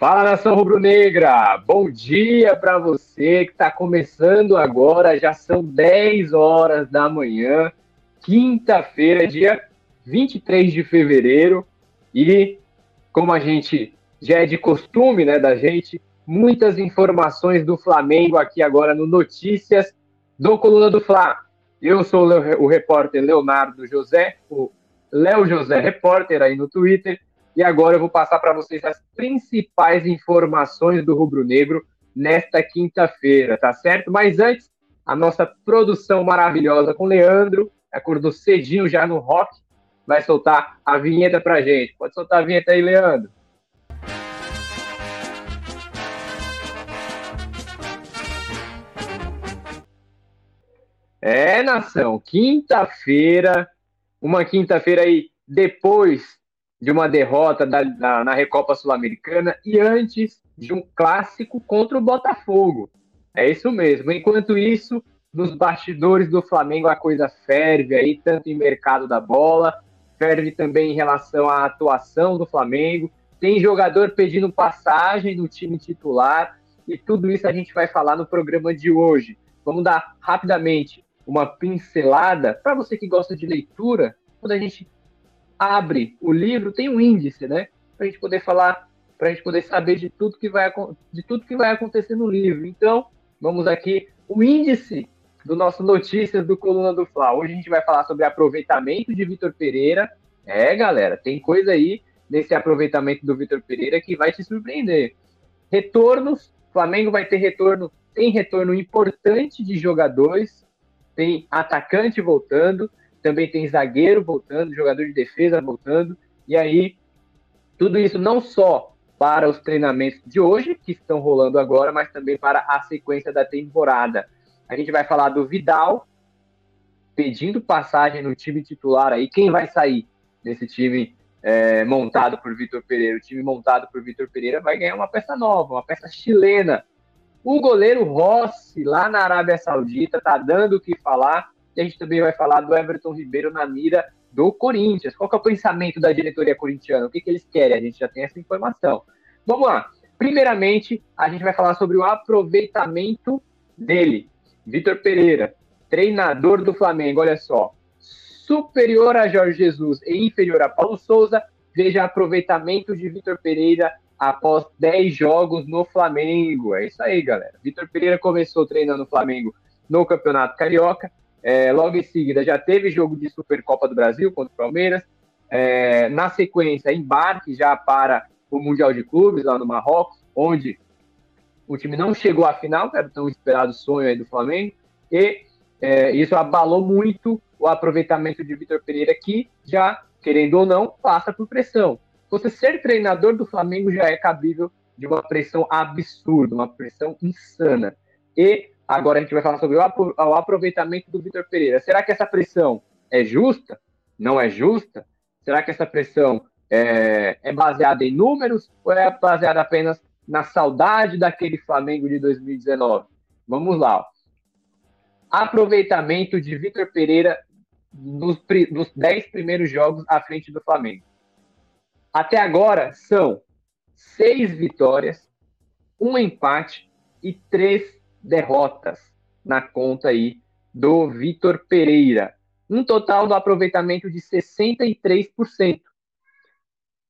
Fala nação rubro-negra! Bom dia para você que está começando agora, já são 10 horas da manhã, quinta-feira, dia 23 de fevereiro, e como a gente já é de costume, né, da gente, muitas informações do Flamengo aqui agora no Notícias do Coluna do Fla. Eu sou o repórter Leonardo José, o Léo José Repórter aí no Twitter, e agora eu vou passar para vocês as principais informações do Rubro Negro nesta quinta-feira, tá certo? Mas antes, a nossa produção maravilhosa com Leandro, acordou cedinho já no rock, vai soltar a vinheta pra gente. Pode soltar a vinheta aí, Leandro. É, nação, quinta-feira, uma quinta-feira aí depois de uma derrota da, na, na Recopa Sul-Americana e antes de um clássico contra o Botafogo. É isso mesmo. Enquanto isso, nos bastidores do Flamengo a coisa ferve aí, tanto em mercado da bola, ferve também em relação à atuação do Flamengo. Tem jogador pedindo passagem no time titular e tudo isso a gente vai falar no programa de hoje. Vamos dar rapidamente uma pincelada para você que gosta de leitura. Quando a gente abre o livro, tem um índice, né? Para a gente poder falar, para a gente poder saber de tudo que vai de tudo que vai acontecer no livro. Então, vamos aqui o índice do nosso notícias do Coluna do Fla. Hoje a gente vai falar sobre aproveitamento de Vitor Pereira. É, galera, tem coisa aí nesse aproveitamento do Vitor Pereira que vai te surpreender. Retornos, Flamengo vai ter retorno, tem retorno importante de jogadores, tem atacante voltando, também tem zagueiro voltando, jogador de defesa voltando, e aí tudo isso não só para os treinamentos de hoje, que estão rolando agora, mas também para a sequência da temporada. A gente vai falar do Vidal pedindo passagem no time titular aí. Quem vai sair desse time é, montado por Vitor Pereira? O time montado por Vitor Pereira vai ganhar uma peça nova, uma peça chilena. O goleiro Rossi, lá na Arábia Saudita, tá dando o que falar. A gente também vai falar do Everton Ribeiro na mira do Corinthians. Qual é o pensamento da diretoria corintiana? O que, que eles querem? A gente já tem essa informação. Vamos lá. Primeiramente, a gente vai falar sobre o aproveitamento dele. Vitor Pereira, treinador do Flamengo, olha só. Superior a Jorge Jesus e inferior a Paulo Souza, veja aproveitamento de Vitor Pereira após 10 jogos no Flamengo. É isso aí, galera. Vitor Pereira começou treinando o Flamengo no Campeonato Carioca, é, logo em seguida, já teve jogo de Supercopa do Brasil contra o Palmeiras. É, na sequência, embarque já para o Mundial de Clubes lá no Marrocos, onde o time não chegou à final, que era o tão esperado sonho do Flamengo, e é, isso abalou muito o aproveitamento de Vitor Pereira, que já, querendo ou não, passa por pressão. Você ser treinador do Flamengo já é cabível de uma pressão absurda, uma pressão insana. E Agora a gente vai falar sobre o aproveitamento do Vitor Pereira. Será que essa pressão é justa? Não é justa? Será que essa pressão é, é baseada em números ou é baseada apenas na saudade daquele Flamengo de 2019? Vamos lá. Aproveitamento de Vitor Pereira nos, nos 10 primeiros jogos à frente do Flamengo. Até agora são seis vitórias, um empate e três derrotas na conta aí do Vitor Pereira. Um total do aproveitamento de 63%.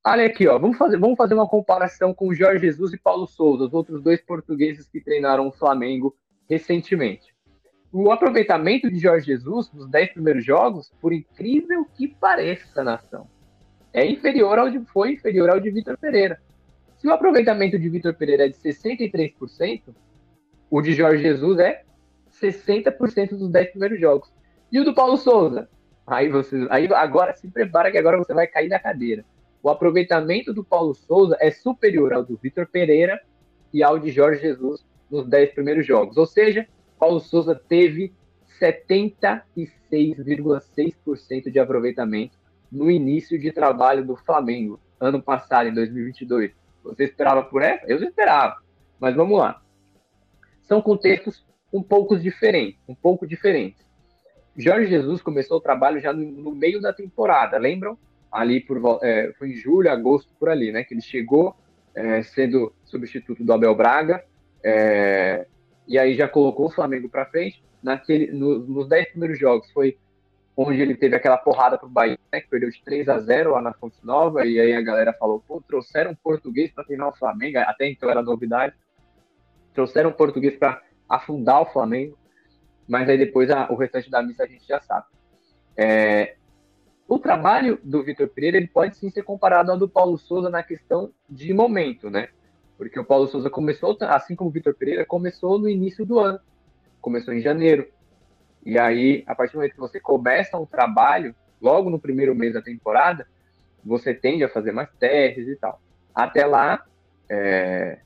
Olha aqui, ó, vamos fazer, vamos fazer uma comparação com Jorge Jesus e Paulo Souza, os outros dois portugueses que treinaram o Flamengo recentemente. O aproveitamento de Jorge Jesus nos 10 primeiros jogos, por incrível que pareça, nação, é inferior ao de foi inferior ao de Vitor Pereira. Se o aproveitamento de Vitor Pereira é de 63%, o de Jorge Jesus é 60% dos 10 primeiros jogos. E o do Paulo Souza? Aí você, aí agora se prepara que agora você vai cair da cadeira. O aproveitamento do Paulo Souza é superior ao do Vitor Pereira e ao de Jorge Jesus nos 10 primeiros jogos. Ou seja, Paulo Souza teve 76,6% de aproveitamento no início de trabalho do Flamengo, ano passado, em 2022. Você esperava por essa? Eu esperava. Mas vamos lá são contextos um pouco diferentes, um pouco diferentes. Jorge Jesus começou o trabalho já no, no meio da temporada, lembram? Ali por é, foi em julho, agosto, por ali, né? Que ele chegou é, sendo substituto do Abel Braga, é, e aí já colocou o Flamengo para frente. Naquele, no, nos 10 primeiros jogos foi onde ele teve aquela porrada pro Bahia, né, que perdeu de 3 a 0 lá na Fonte Nova, e aí a galera falou, pô, trouxeram um português para treinar o Flamengo, até então era novidade, trouxeram um português para afundar o Flamengo, mas aí depois a, o restante da missa a gente já sabe. É, o trabalho do Vitor Pereira ele pode sim ser comparado ao do Paulo Souza na questão de momento, né? Porque o Paulo Souza começou, assim como o Vitor Pereira, começou no início do ano, começou em janeiro, e aí, a partir do momento que você começa um trabalho, logo no primeiro mês da temporada, você tende a fazer mais testes e tal. Até lá, é,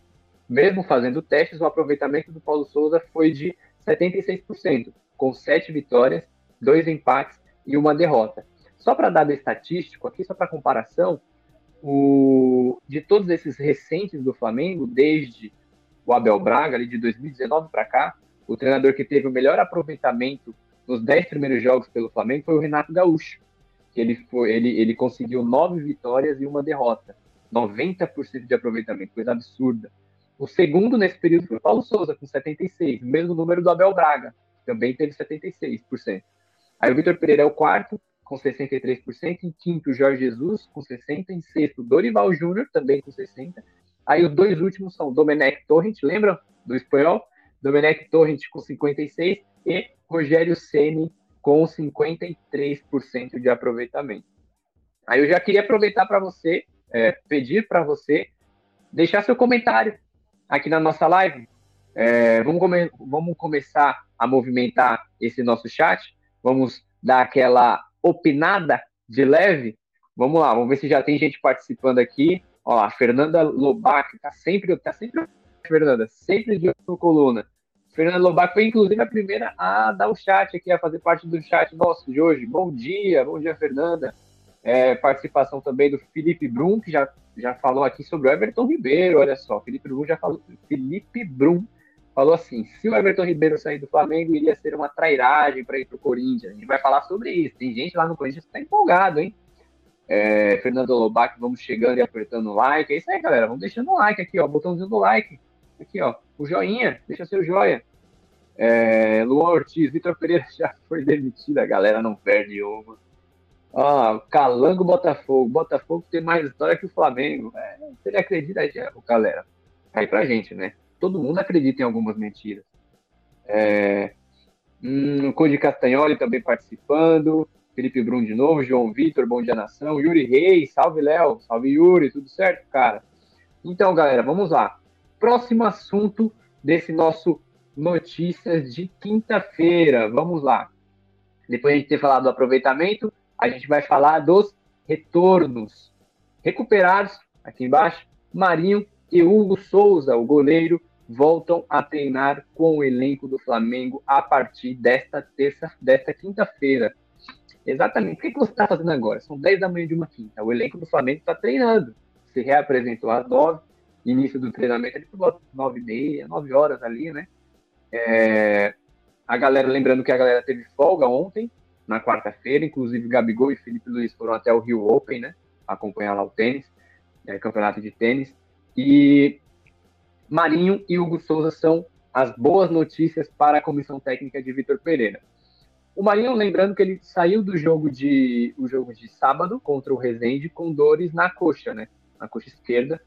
mesmo fazendo testes, o aproveitamento do Paulo Souza foi de 76%, com sete vitórias, dois empates e uma derrota. Só para dar estatístico aqui, só para comparação, o, de todos esses recentes do Flamengo, desde o Abel Braga, ali de 2019 para cá, o treinador que teve o melhor aproveitamento nos dez primeiros jogos pelo Flamengo foi o Renato Gaúcho. Que ele, foi, ele, ele conseguiu nove vitórias e uma derrota. 90% de aproveitamento, coisa absurda. O segundo nesse período foi o Paulo Souza, com 76%, o mesmo número do Abel Braga, também teve 76%. Aí o Vitor Pereira é o quarto, com 63%, em quinto, Jorge Jesus, com 60%, em sexto, Dorival Júnior, também com 60%. Aí os dois últimos são Domenech Torrent, lembram? Do espanhol, Domenech Torrent com 56% e Rogério Ceni com 53% de aproveitamento. Aí eu já queria aproveitar para você, é, pedir para você deixar seu comentário aqui na nossa live. É, vamos, come vamos começar a movimentar esse nosso chat. Vamos dar aquela opinada de leve. Vamos lá, vamos ver se já tem gente participando aqui. Ó, a Fernanda Lobac tá sempre, tá sempre, Fernanda, sempre de coluna. Fernanda Lobac foi, inclusive, a primeira a dar o chat aqui, a fazer parte do chat nosso de hoje. Bom dia, bom dia, Fernanda. É, participação também do Felipe Brum, que já, já falou aqui sobre o Everton Ribeiro, olha só. Felipe Brum já falou. Felipe Brum falou assim: se o Everton Ribeiro sair do Flamengo, iria ser uma trairagem para ir para o Corinthians. A gente vai falar sobre isso. Tem gente lá no Corinthians que está empolgado, hein? É, Fernando Lobac, vamos chegando e apertando o like. É isso aí, galera. Vamos deixando o like aqui, ó. Botãozinho do like. Aqui, ó, o joinha, deixa seu joia. É, Luan Ortiz, Vitor Pereira já foi demitido, a galera não perde ovo. Ó, Calango Botafogo, Botafogo tem mais história que o Flamengo. É, ele acredita aí, galera. Aí pra gente, né? Todo mundo acredita em algumas mentiras. É, hum, Castagnoli também participando. Felipe Brum de novo, João Vitor, bom dia nação. Yuri Reis, salve Léo, salve Yuri, tudo certo, cara? Então, galera, vamos lá próximo assunto desse nosso Notícias de quinta-feira. Vamos lá. Depois de ter falado do aproveitamento, a gente vai falar dos retornos. Recuperados, aqui embaixo, Marinho e Hugo Souza, o goleiro, voltam a treinar com o elenco do Flamengo a partir desta terça, desta quinta-feira. Exatamente. O que, você está fazendo agora? São 10 da manhã de uma quinta. O elenco do Flamengo está treinando. Se reapresentou às 9, início do treinamento ali por nove e meia, nove horas ali, né? É, a galera, lembrando que a galera teve folga ontem, na quarta-feira, inclusive Gabigol e Felipe Luiz foram até o Rio Open, né? Acompanhar lá o tênis, é, campeonato de tênis. E Marinho e Hugo Souza são as boas notícias para a comissão técnica de Vitor Pereira. O Marinho, lembrando que ele saiu do jogo de o jogo de sábado contra o Rezende com dores na coxa, né? Na coxa esquerda,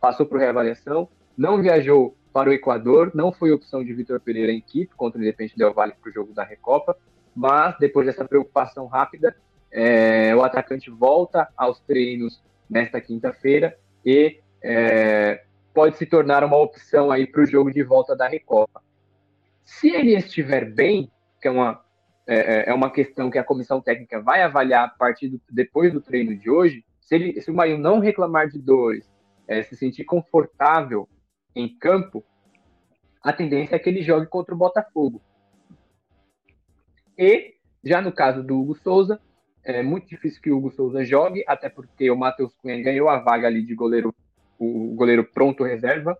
passou por reavaliação, não viajou para o Equador, não foi opção de Vitor Pereira em Quito contra o Independente Del Valle para o jogo da Recopa, mas depois dessa preocupação rápida, é, o atacante volta aos treinos nesta quinta-feira e é, pode se tornar uma opção aí para o jogo de volta da Recopa. Se ele estiver bem, que é uma, é, é, é uma questão que a comissão técnica vai avaliar a partir do, depois do treino de hoje, se, ele, se o Marinho não reclamar de dores, é, se sentir confortável em campo, a tendência é que ele jogue contra o Botafogo. E, já no caso do Hugo Souza, é muito difícil que o Hugo Souza jogue, até porque o Matheus Cunha ganhou a vaga ali de goleiro, o goleiro pronto reserva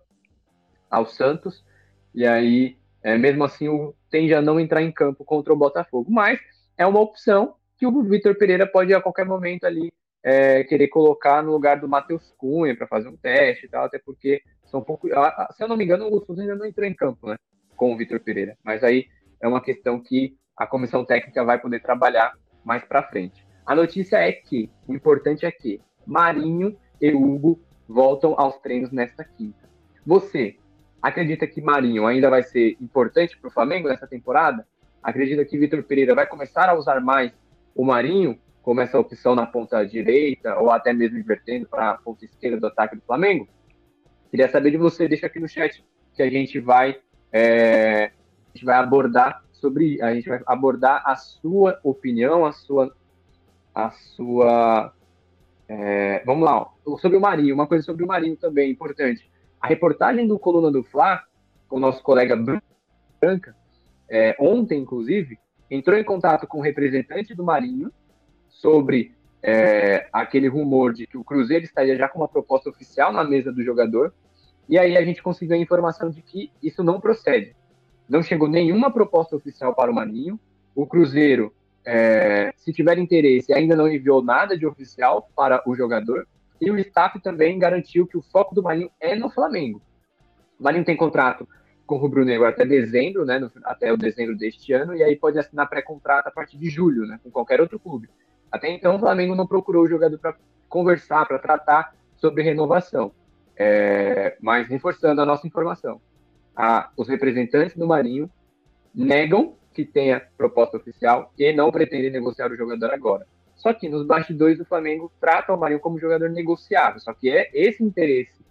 ao Santos, e aí, é, mesmo assim, o tende a não entrar em campo contra o Botafogo. Mas é uma opção que o Vitor Pereira pode a qualquer momento ali é, querer colocar no lugar do Matheus Cunha para fazer um teste e tal, até porque são pouco. Se eu não me engano, o Augusto ainda não entrou em campo, né? Com o Vitor Pereira. Mas aí é uma questão que a comissão técnica vai poder trabalhar mais para frente. A notícia é que o importante é que Marinho e Hugo voltam aos treinos nesta quinta. Você acredita que Marinho ainda vai ser importante para o Flamengo nessa temporada? Acredita que Vitor Pereira vai começar a usar mais o Marinho como essa opção na ponta direita ou até mesmo invertendo para a ponta esquerda do ataque do Flamengo? Queria saber de você, deixa aqui no chat que a gente vai é, a gente vai abordar sobre a gente vai abordar a sua opinião, a sua a sua é, vamos lá, ó, sobre o Marinho, uma coisa sobre o Marinho também importante. A reportagem do Coluna do Fla, com o nosso colega Branca, é, ontem, inclusive, entrou em contato com o representante do Marinho sobre é, aquele rumor de que o Cruzeiro estaria já com uma proposta oficial na mesa do jogador. E aí a gente conseguiu a informação de que isso não procede. Não chegou nenhuma proposta oficial para o Marinho. O Cruzeiro é, se tiver interesse, ainda não enviou nada de oficial para o jogador. E o staff também garantiu que o foco do Marinho é no Flamengo. O Marinho tem contrato com o Rubro Negro até dezembro, né, no, até o dezembro deste ano, e aí pode assinar pré-contrato a partir de julho, né, com qualquer outro clube. Até então, o Flamengo não procurou o jogador para conversar, para tratar sobre renovação. É, mas reforçando a nossa informação, a, os representantes do Marinho negam que tenha proposta oficial e não pretende negociar o jogador agora. Só que nos bastidores do Flamengo trata o Marinho como jogador negociável. Só que é esse interesse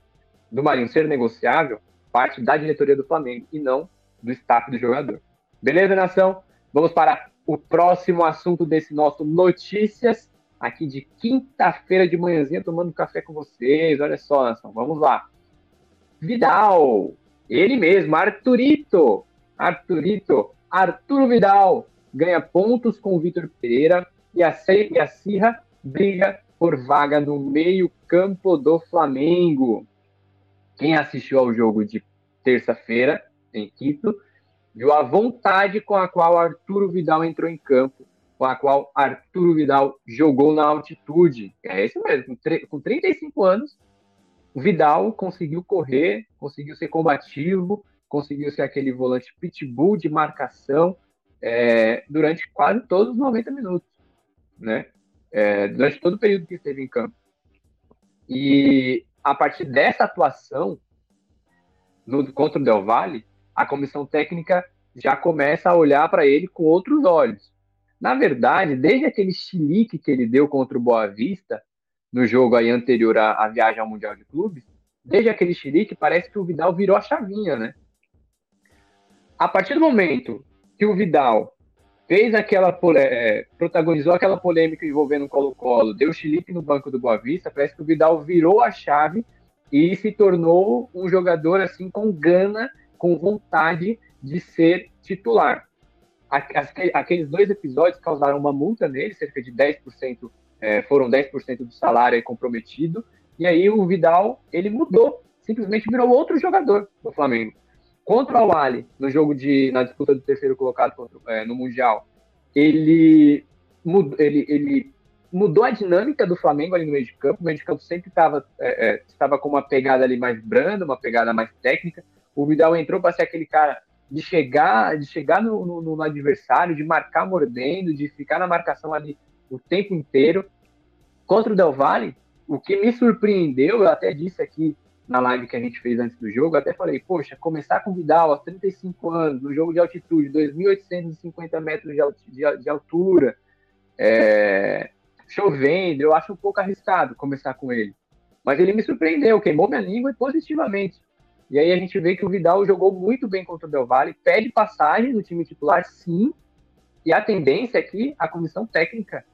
do Marinho ser negociável parte da diretoria do Flamengo e não do staff do jogador. Beleza, nação? Vamos para o próximo assunto desse nosso Notícias, aqui de quinta-feira de manhãzinha, tomando café com vocês. Olha só, nação, vamos lá. Vidal, ele mesmo, Arturito, Arturito, Arturo Vidal ganha pontos com o Vitor Pereira e a, e a Sirra briga por vaga no meio-campo do Flamengo. Quem assistiu ao jogo de terça-feira em Quito viu a vontade com a qual Arturo Vidal entrou em campo, com a qual Arturo Vidal jogou na altitude. É isso mesmo, com, com 35 anos, o Vidal conseguiu correr, conseguiu ser combativo, conseguiu ser aquele volante pitbull de marcação é, durante quase todos os 90 minutos, né? É, durante todo o período que esteve em campo. E a partir dessa atuação no, contra o Del Valle, a comissão técnica já começa a olhar para ele com outros olhos. Na verdade, desde aquele chilique que ele deu contra o Boa Vista, no jogo aí anterior à, à viagem ao Mundial de Clubes, desde aquele chilique parece que o Vidal virou a chavinha, né? a partir do momento que o Vidal fez aquela é, protagonizou aquela polêmica envolvendo o Colo-Colo, deu chilipe no banco do Boa Vista, parece que o Vidal virou a chave e se tornou um jogador assim com gana, com vontade de ser titular. Aqueles dois episódios causaram uma multa nele, cerca de 10%, é, foram 10% do salário comprometido, e aí o Vidal, ele mudou, simplesmente virou outro jogador do Flamengo. Contra o Ali, no jogo de. na disputa do terceiro colocado contra, é, no Mundial, ele, mudou, ele, ele mudou a dinâmica do Flamengo ali no meio de campo. O meio de campo sempre estava é, é, estava com uma pegada ali mais branda, uma pegada mais técnica. O Vidal entrou para ser aquele cara de chegar, de chegar no, no, no, adversário, de marcar mordendo, de ficar na marcação ali o tempo inteiro. Contra o Del Valle, o que me surpreendeu, eu até disse aqui na live que a gente fez antes do jogo, até falei, poxa, começar com Vidal aos 35 anos, no jogo de altitude, 2.850 metros de, de, altura, é, chovendo, eu acho um pouco arriscado começar com ele. Mas ele me surpreendeu, queimou minha língua positivamente. E aí a gente vê que o Vidal jogou muito bem contra o Del Valle, pede passagem no time titular, sim, e a tendência é que a comissão técnica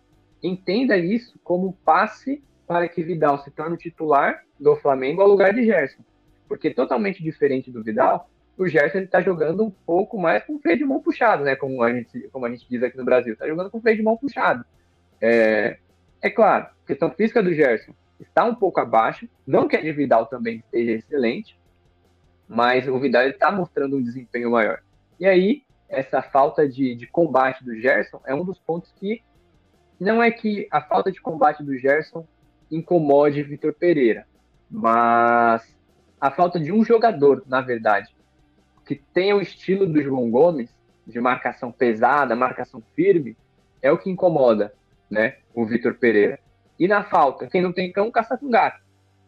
entenda isso como passe para que Vidal se torne titular do Flamengo ao lugar de Gerson. Porque totalmente diferente do Vidal, o Gerson está jogando um pouco mais com freio de mão puxado, né? Como a gente, como a gente diz aqui no Brasil, está jogando com freio de mão puxado. É, é claro, a questão física do Gerson está um pouco abaixo, não que a de Vidal também esteja excelente, mas o Vidal está mostrando um desempenho maior. E aí, essa falta de, de combate do Gerson é um dos pontos que não é que a falta de combate do Gerson incomode Vitor Pereira, mas a falta de um jogador, na verdade, que tenha o estilo do João Gomes, de marcação pesada, marcação firme, é o que incomoda, né, o Vitor Pereira. E na falta, quem não tem cão, caça com gato.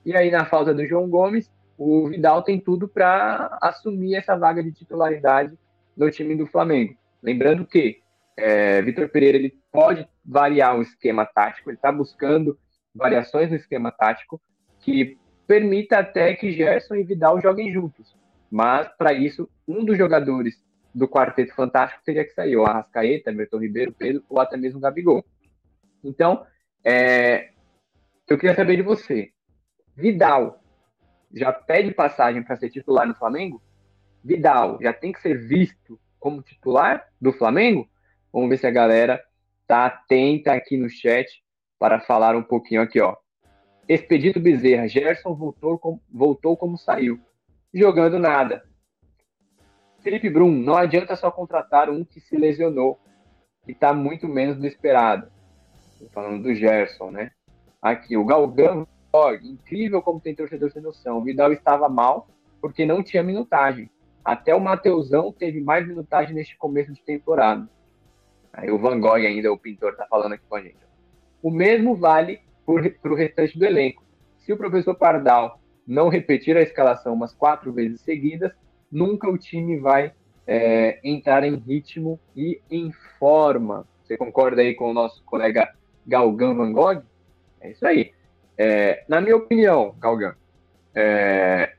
E aí, na falta do João Gomes, o Vidal tem tudo para assumir essa vaga de titularidade no time do Flamengo. Lembrando que é, Vitor Pereira ele pode variar o esquema tático, ele está buscando variações no esquema tático que permita até que Gerson e Vidal joguem juntos. Mas, para isso, um dos jogadores do Quarteto Fantástico teria que sair, o Arrascaeta, Everton Ribeiro, Pedro, ou até mesmo Gabigol. Então, é, eu queria saber de você. Vidal já pede passagem para ser titular no Flamengo? Vidal já tem que ser visto como titular do Flamengo? Vamos ver se a galera tá atenta aqui no chat para falar um pouquinho aqui, ó. Expedito Bezerra, Gerson voltou, voltou como saiu, jogando nada. Felipe Brum, não adianta só contratar um que se lesionou e está muito menos do esperado. Tô falando do Gerson, né? Aqui, o Galgão, incrível como tem torcedor sem noção. O Vidal estava mal porque não tinha minutagem. Até o Mateusão teve mais minutagem neste começo de temporada. Aí o Van Gogh ainda, o pintor, está falando aqui com a gente. O mesmo vale para o restante do elenco. Se o professor Pardal não repetir a escalação umas quatro vezes seguidas, nunca o time vai é, entrar em ritmo e em forma. Você concorda aí com o nosso colega Galgan Van Gogh? É isso aí. É, na minha opinião, Galgan, é,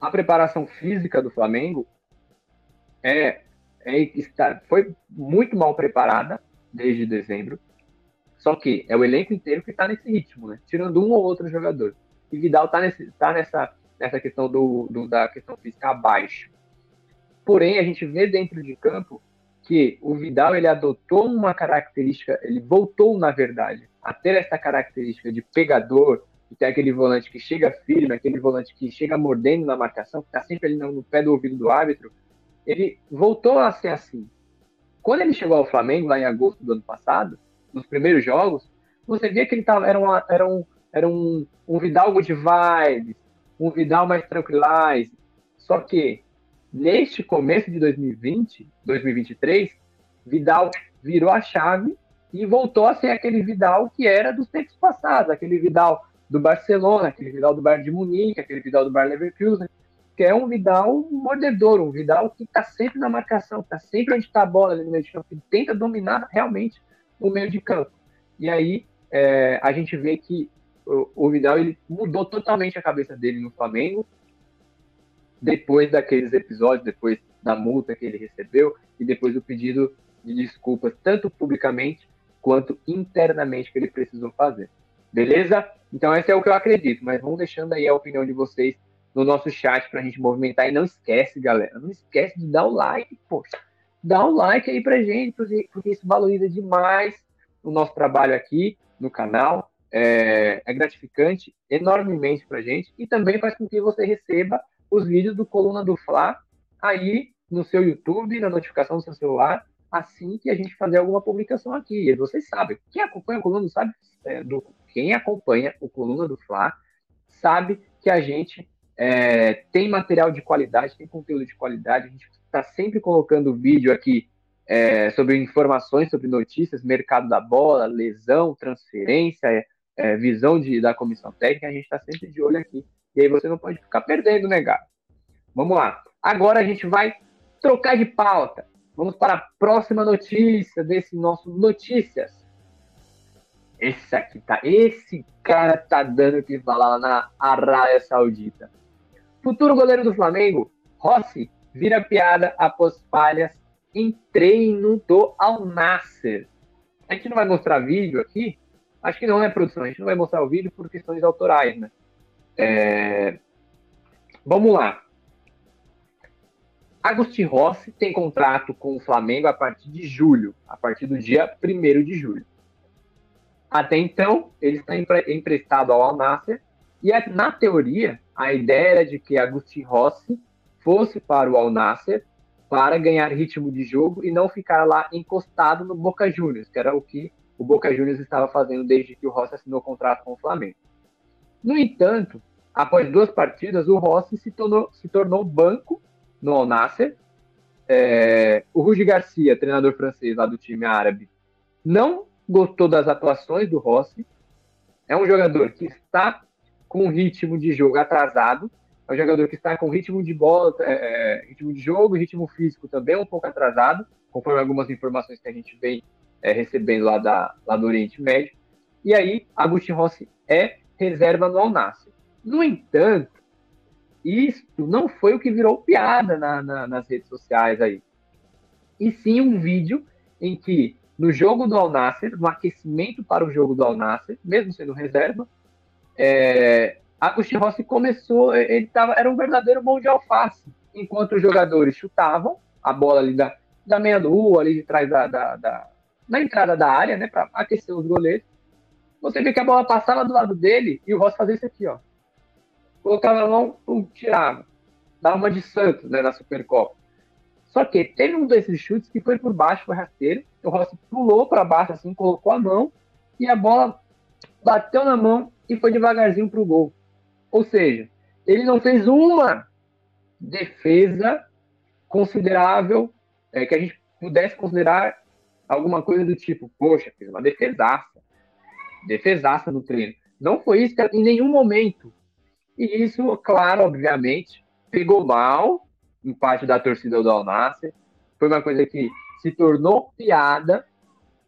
a preparação física do Flamengo é, é está, foi muito mal preparada desde dezembro. Só que é o elenco inteiro que está nesse ritmo, né? Tirando um ou outro jogador. E Vidal está tá nessa, nessa questão do, do, da questão física abaixo. Porém, a gente vê dentro de campo que o Vidal ele adotou uma característica, ele voltou, na verdade, a ter essa característica de pegador, de ter aquele volante que chega firme, aquele volante que chega mordendo na marcação, que está sempre ali no, no pé do ouvido do árbitro, ele voltou a ser assim. Quando ele chegou ao Flamengo, lá em agosto do ano passado, nos primeiros jogos, você via que ele tava, era, uma, era, um, era um, um Vidal good vibes, um Vidal mais tranquilized. Só que neste começo de 2020, 2023, Vidal virou a chave e voltou a ser aquele Vidal que era dos tempos passados, aquele Vidal do Barcelona, aquele Vidal do Bayern de Munique, aquele Vidal do Bayern Leverkusen, que é um Vidal mordedor, um Vidal que está sempre na marcação, está sempre onde está a bola no meio de campo, que tenta dominar realmente o meio de campo. E aí é, a gente vê que o, o Vidal ele mudou totalmente a cabeça dele no Flamengo, depois daqueles episódios, depois da multa que ele recebeu e depois do pedido de desculpas, tanto publicamente quanto internamente que ele precisou fazer. Beleza? Então, esse é o que eu acredito, mas vamos deixando aí a opinião de vocês no nosso chat para a gente movimentar. E não esquece, galera, não esquece de dar o like, poxa. Dá um like aí pra gente, porque, isso valoriza demais o nosso trabalho aqui no canal. É, é gratificante enormemente pra gente e também faz com que você receba os vídeos do Coluna do Fla aí no seu YouTube, na notificação do seu celular, assim que a gente fazer alguma publicação aqui. E vocês sabem, quem acompanha o Coluna sabe, é, do, quem acompanha o Coluna do Fla sabe que a gente é, tem material de qualidade, tem conteúdo de qualidade, a gente está sempre colocando vídeo aqui é, sobre informações sobre notícias, mercado da bola, lesão, transferência, é, é visão de, da comissão técnica, a gente está sempre de olho aqui. E aí você não pode ficar perdendo, né? Vamos lá. Agora a gente vai trocar de pauta. Vamos para a próxima notícia desse nosso Notícias. Esse aqui tá. Esse cara tá dando o que falar na Arábia Saudita. Futuro goleiro do Flamengo, Rossi, vira piada após falhas em treino do Al Nasser. A gente não vai mostrar vídeo aqui? Acho que não, é produção? A gente não vai mostrar o vídeo por questões autorais, né? É... Vamos lá. Agostinho Rossi tem contrato com o Flamengo a partir de julho, a partir do dia 1 de julho. Até então, ele está emprestado ao Al Nasser e, é, na teoria, a ideia era de que Agustin Rossi fosse para o Al para ganhar ritmo de jogo e não ficar lá encostado no Boca Juniors, que era o que o Boca Juniors estava fazendo desde que o Rossi assinou o contrato com o Flamengo. No entanto, após duas partidas, o Rossi se tornou, se tornou banco no Al. É, o Rudi Garcia, treinador francês lá do time árabe, não gostou das atuações do Rossi. É um jogador que está com ritmo de jogo atrasado. É um jogador que está com ritmo de bola, é, é ritmo de jogo e ritmo físico também um pouco atrasado, conforme algumas informações que a gente vem é, recebendo lá, da, lá do Oriente Médio. E aí, Agustin Rossi é reserva no Al Nassr. No entanto, isto não foi o que virou piada na, na, nas redes sociais aí. E sim um vídeo em que, no jogo do Al Nassr, no aquecimento para o jogo do Al Nassr, mesmo sendo reserva, é, Agustin Rossi começou, ele tava, era um verdadeiro mão de alface, enquanto os jogadores chutavam a bola ali da, da meia-lua, ali de trás da, da, da, na entrada da área, né, para aquecer os goleiros. Você vê que a bola passava do lado dele e o Rossi fazia isso aqui, ó. Colocava a mão, pum, tirava. Dava uma de Santos, né, na Supercopa. Só que teve um desses chutes que foi por baixo, foi rasteiro. O Rossi pulou para baixo, assim, colocou a mão e a bola bateu na mão e foi devagarzinho pro gol. Ou seja, ele não fez uma defesa considerável, é, que a gente pudesse considerar alguma coisa do tipo, poxa, fez uma defesaça, defesaça no treino. Não foi isso em nenhum momento. E isso, claro, obviamente, pegou mal em parte da torcida do Alnasser. Foi uma coisa que se tornou piada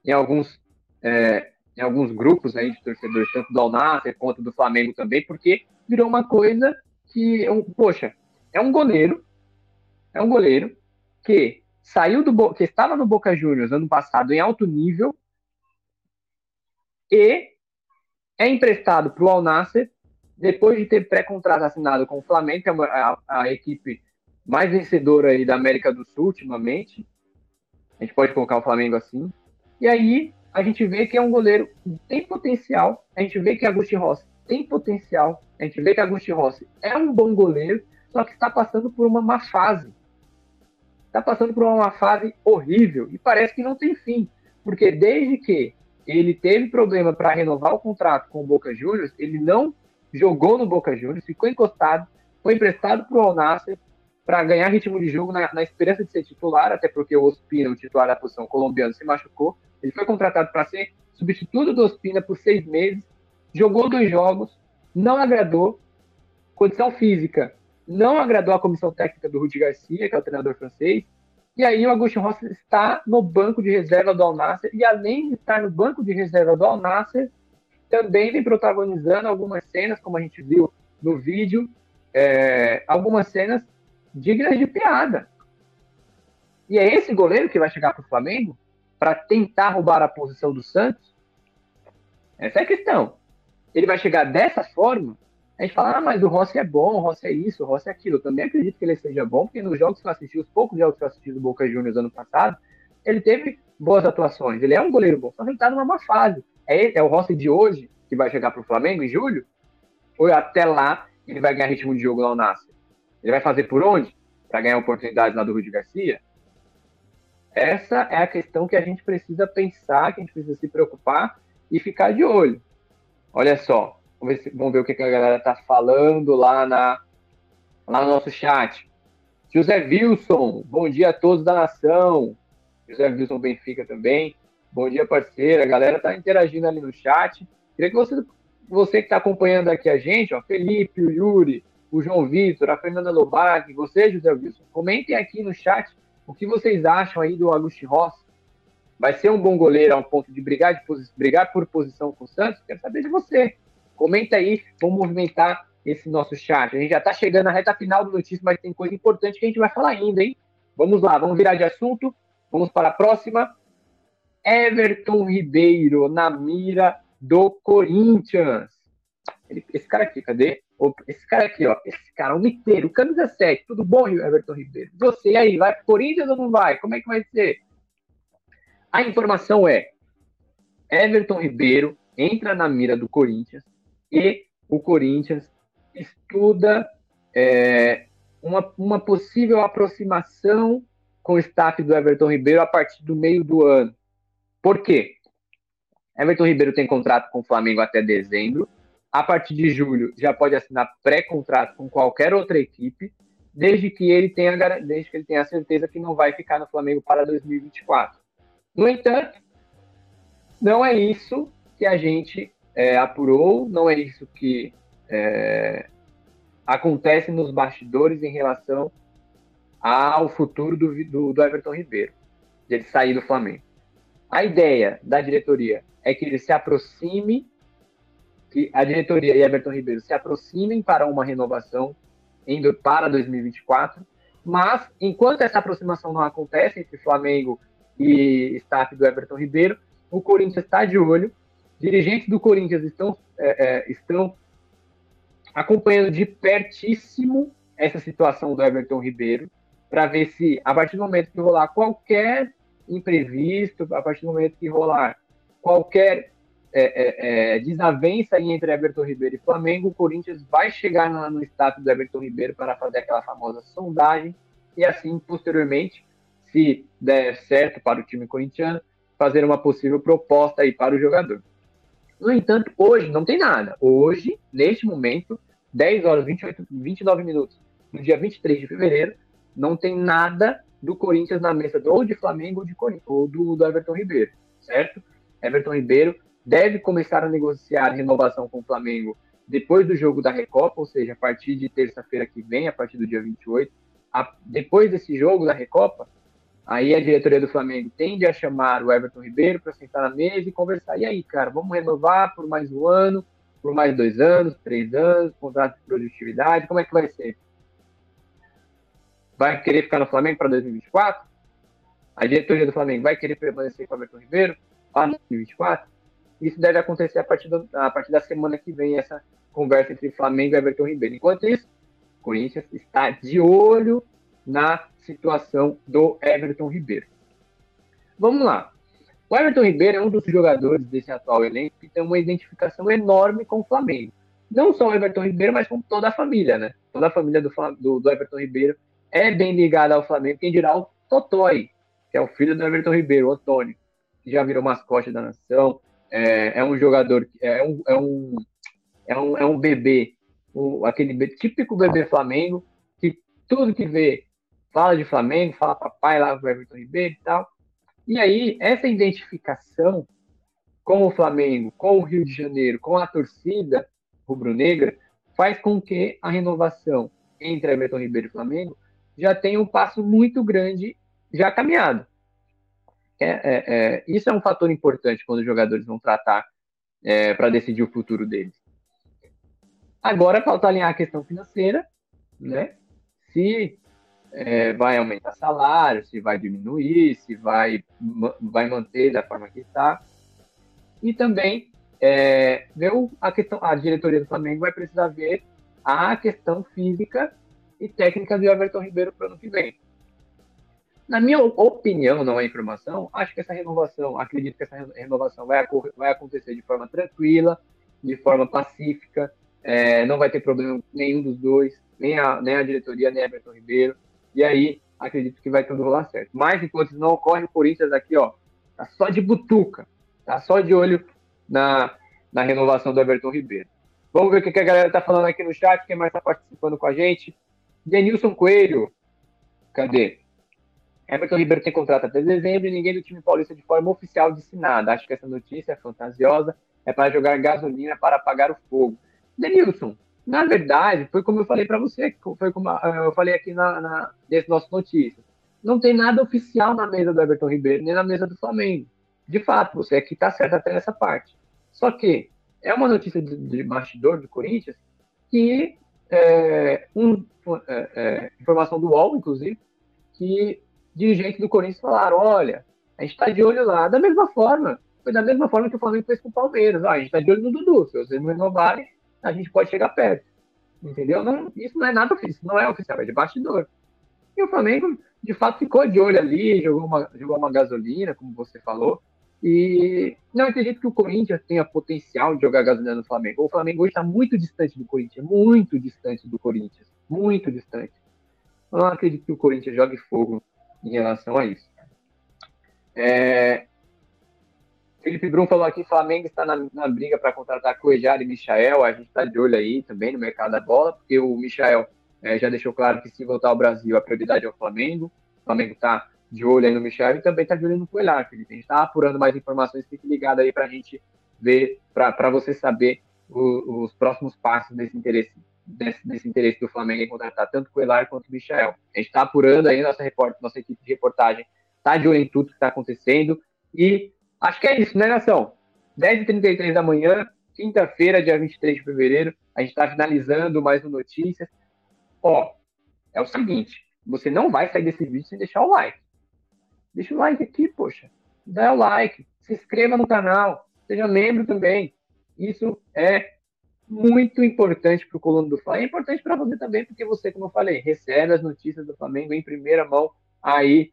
em alguns, é, em alguns grupos aí de torcedores, tanto do Alnasser quanto do Flamengo também, porque virou uma coisa que, poxa, é um goleiro, é um goleiro que saiu do que estava no Boca Juniors ano passado em alto nível e é emprestado para o Al Nasser depois de ter pré-contrato assinado com o Flamengo, que é a, a, equipe mais vencedora aí da América do Sul ultimamente. A gente pode colocar o Flamengo assim. E aí a gente vê que é um goleiro que tem potencial. A gente vê que Agustin Rossi tem potencial. A gente vê que Agustin Rossi é um bom goleiro, só que está passando por uma má fase está passando por uma fase horrível e parece que não tem fim, porque desde que ele teve problema para renovar o contrato com o Boca Juniors, ele não jogou no Boca Juniors, ficou encostado, foi emprestado para o Alnasser para ganhar ritmo de jogo na, na, esperança de ser titular, até porque o Ospina, o titular da posição colombiano, se machucou. Ele foi contratado para ser substituto do Ospina por seis meses, jogou dois jogos, não agradou, condição física não agradou a comissão técnica do Rudi Garcia, que é o treinador francês, e aí o Augusto Rossi está no banco de reserva do Al Nasser, e além de estar no banco de reserva do Al Nasser, também vem protagonizando algumas cenas, como a gente viu no vídeo, é, algumas cenas dignas de piada. E é esse goleiro que vai chegar para o Flamengo para tentar roubar a posição do Santos? Essa é a questão. Ele vai chegar dessa forma a gente fala, ah, mas o Rossi é bom, o Rossi é isso, o Rossi é aquilo. Eu também acredito que ele seja bom, porque nos jogos que eu assisti, os poucos jogos que eu assisti do Boca Juniors ano passado, ele teve boas atuações. Ele é um goleiro bom, só que ele tá numa má fase. É, ele, é o Rossi de hoje, que vai chegar pro Flamengo em julho? Ou até lá ele vai ganhar ritmo de jogo lá no Nascer? Ele vai fazer por onde? Para ganhar oportunidade lá do Rudi Garcia? Essa é a questão que a gente precisa pensar, que a gente precisa se preocupar e ficar de olho. Olha só, Vamos ver, se, vamos ver o que, a galera tá falando lá, na, lá no nosso chat. José Wilson, bom dia a todos da nação. José Wilson Benfica também. Bom dia, parceira. A galera tá interagindo ali no chat. Queria que você, você que está acompanhando aqui a gente, ó, Felipe, o Yuri, o João Vitor, a Fernanda Lobac, você, José Wilson, comentem aqui no chat o que vocês acham aí do Augusto Rossi. Vai ser um bom goleiro a um ponto de brigar, de brigar por posição com o Santos? Quero saber de você. Comenta aí, vamos movimentar esse nosso chat. A gente já está chegando na reta final do notícia, mas tem coisa importante que a gente vai falar ainda, hein? Vamos lá, vamos virar de assunto. Vamos para a próxima. Everton Ribeiro na mira do Corinthians. Ele, esse cara aqui, cadê? Esse cara aqui, ó. Esse cara, o miteiro, camisa 7. Tudo bom, Everton Ribeiro? Você aí, vai para Corinthians ou não vai? Como é que vai ser? A informação é: Everton Ribeiro entra na mira do Corinthians e o Corinthians estuda é, uma, uma possível aproximação com o staff do Everton Ribeiro a partir do meio do ano. Por quê? Everton Ribeiro tem contrato com o Flamengo até dezembro. A partir de julho já pode assinar pré-contrato com qualquer outra equipe, desde que ele tenha desde que ele tenha a certeza que não vai ficar no Flamengo para 2024. No entanto, não é isso que a gente é, apurou, não é isso que é, acontece nos bastidores em relação ao futuro do, do, do Everton Ribeiro, de ele sair do Flamengo. A ideia da diretoria é que ele se aproxime, que a diretoria e Everton Ribeiro se aproximem para uma renovação indo para 2024, mas enquanto essa aproximação não acontece entre Flamengo e staff do Everton Ribeiro, o Corinthians está de olho, dirigentes do Corinthians estão, é, é, estão acompanhando de pertíssimo essa situação do Everton Ribeiro, para ver se, a partir do momento que rolar qualquer imprevisto, a partir do momento que rolar qualquer é, é, é, desavença entre Everton Ribeiro e Flamengo, o Corinthians vai chegar no, no status do Everton Ribeiro para fazer aquela famosa sondagem e assim, posteriormente, se der certo para o time corintiano, fazer uma possível proposta aí para o jogador. No entanto, hoje não tem nada. Hoje, neste momento, 10 horas 28, 29 minutos, no dia 23 de fevereiro, não tem nada do Corinthians na mesa ou de Flamengo ou, de, ou do, do Everton Ribeiro, certo? Everton Ribeiro deve começar a negociar renovação com o Flamengo depois do jogo da Recopa, ou seja, a partir de terça-feira que vem, a partir do dia 28. A, depois desse jogo da Recopa, aí a diretoria do Flamengo tende a chamar o Everton Ribeiro para sentar na mesa e conversar. E aí, cara, vamos renovar por mais um ano, por mais dois anos, três anos, contrato de produtividade, como é que vai ser? Vai querer ficar no Flamengo para 2024? A diretoria do Flamengo vai querer permanecer com o Everton Ribeiro para 2024? Isso deve acontecer a partir, do, a partir da semana que vem, essa conversa entre Flamengo e Everton Ribeiro. Enquanto isso, Corinthians está de olho na situação do Everton Ribeiro. Vamos lá. O Everton Ribeiro é um dos jogadores desse atual elenco que tem uma identificação enorme com o Flamengo. Não só o Everton Ribeiro, mas com toda a família, né? Toda a família do, do, do Everton Ribeiro é bem ligada ao Flamengo. Quem dirá o Totói, que é o filho do Everton Ribeiro, o Antônio, que já virou mascote da nação, é, é um jogador, é um, é um, é um, é um bebê, um, aquele típico bebê Flamengo, que tudo que vê fala de Flamengo, fala papai lá com o Everton Ribeiro e tal. E aí, essa identificação com o Flamengo, com o Rio de Janeiro, com a torcida rubro-negra, faz com que a renovação entre Everton Ribeiro e Flamengo já tenha um passo muito grande já caminhado. É, é, é, isso é um fator importante quando os jogadores vão tratar é, para decidir o futuro deles. Agora falta alinhar a questão financeira, né? Se é, vai aumentar salário, se vai diminuir, se vai, vai manter da forma que está. E também é, a questão, a diretoria do Flamengo vai precisar ver a questão física e técnica do Everton Ribeiro para o ano que vem. Na minha opinião, não é informação, acho que essa renovação, acredito que essa renovação vai, vai acontecer de forma tranquila, de forma pacífica, é, não vai ter problema nenhum dos dois, nem a, nem a diretoria, nem a Everton Ribeiro, e aí acredito que vai tudo rolar certo. Mas enquanto isso não ocorre, o Corinthians aqui, ó, tá só de butuca, tá só de olho na, na renovação do Everton Ribeiro. Vamos ver o que a galera tá falando aqui no chat, quem mais tá participando com a gente. Denilson Coelho, cadê? Everton Ribeiro tem contrato até dezembro e ninguém do time paulista de forma oficial disse nada. Acho que essa notícia é fantasiosa, é para jogar gasolina para apagar o fogo. Denilson, na verdade, foi como eu falei para você, foi como ah, eu falei aqui na, na, nesse nosso notícia. Não tem nada oficial na mesa do Everton Ribeiro, nem na mesa do Flamengo. De fato, você aqui está certo até nessa parte. Só que é uma notícia de, de bastidor do Corinthians que é, um, é, é, informação do UOL, inclusive, que dirigentes do Corinthians falaram: olha, a gente está de olho lá. Da mesma forma, foi da mesma forma que o Flamengo fez com o Palmeiras. Ah, a gente está de olho no Dudu. Se vocês não renovarem, a gente pode chegar perto. Entendeu? Não, isso não é nada oficial, não é oficial, é de bastidor. E o Flamengo, de fato, ficou de olho ali, jogou uma, jogou uma gasolina, como você falou. E não acredito que o Corinthians tenha potencial de jogar gasolina no Flamengo. O Flamengo hoje está muito distante do Corinthians, muito distante do Corinthians, muito distante. Eu não acredito que o Corinthians jogue fogo em relação a isso. É... Felipe Brum falou aqui: Flamengo está na, na briga para contratar Cuejar e Michael. A gente está de olho aí também no mercado da bola, porque o Michael é, já deixou claro que se voltar ao Brasil, a prioridade é o Flamengo. O Flamengo está de olho aí no Michael e também está de olho no Coelhar, Felipe. A gente está apurando mais informações, fique ligado aí para a gente ver, para você saber o, os próximos passos desse interesse, desse, desse, interesse do Flamengo em contratar tanto o Coelhar quanto o Michael. A gente está apurando aí, nossa, report, nossa equipe de reportagem está de olho em tudo que está acontecendo e Acho que é isso, né, Nação? 10h33 da manhã, quinta-feira, dia 23 de fevereiro. A gente está finalizando mais uma notícia. Ó, é o seguinte: você não vai sair desse vídeo sem deixar o like. Deixa o like aqui, poxa. Dá o like. Se inscreva no canal. Seja membro também. Isso é muito importante para o Coluna do Flamengo. É importante para você também, porque você, como eu falei, recebe as notícias do Flamengo em primeira mão aí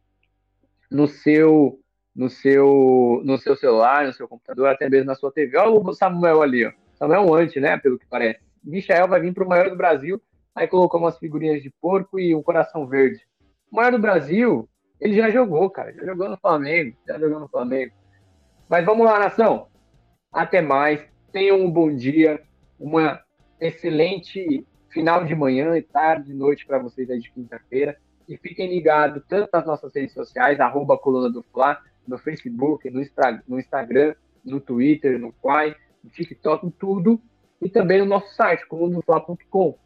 no seu no seu, no seu celular, no seu computador, até mesmo na sua TV. Olha o Samuel ali, ó. Samuel antes, né? Pelo que parece. Michael vai vir para o maior do Brasil, aí colocou umas figurinhas de porco e um coração verde. O maior do Brasil, ele já jogou, cara. Já jogou no Flamengo, já jogou no Flamengo. Mas vamos lá, nação. Até mais. Tenham um bom dia, uma excelente final de manhã e tarde, noite para vocês aí de quinta-feira. E fiquem ligados tanto nas nossas redes sociais, arroba coluna do Fla, no Facebook, no, no Instagram, no Twitter, no Quai, no TikTok, tudo. E também no nosso site, colunadofla.com.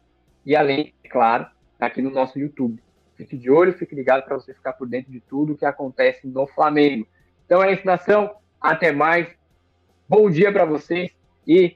E além, é claro, aqui no nosso YouTube. Fique de olho, fique ligado para você ficar por dentro de tudo que acontece no Flamengo. Então é isso, nação. Até mais. Bom dia para vocês e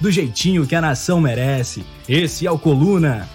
do jeitinho que a nação merece. Esse é o Coluna.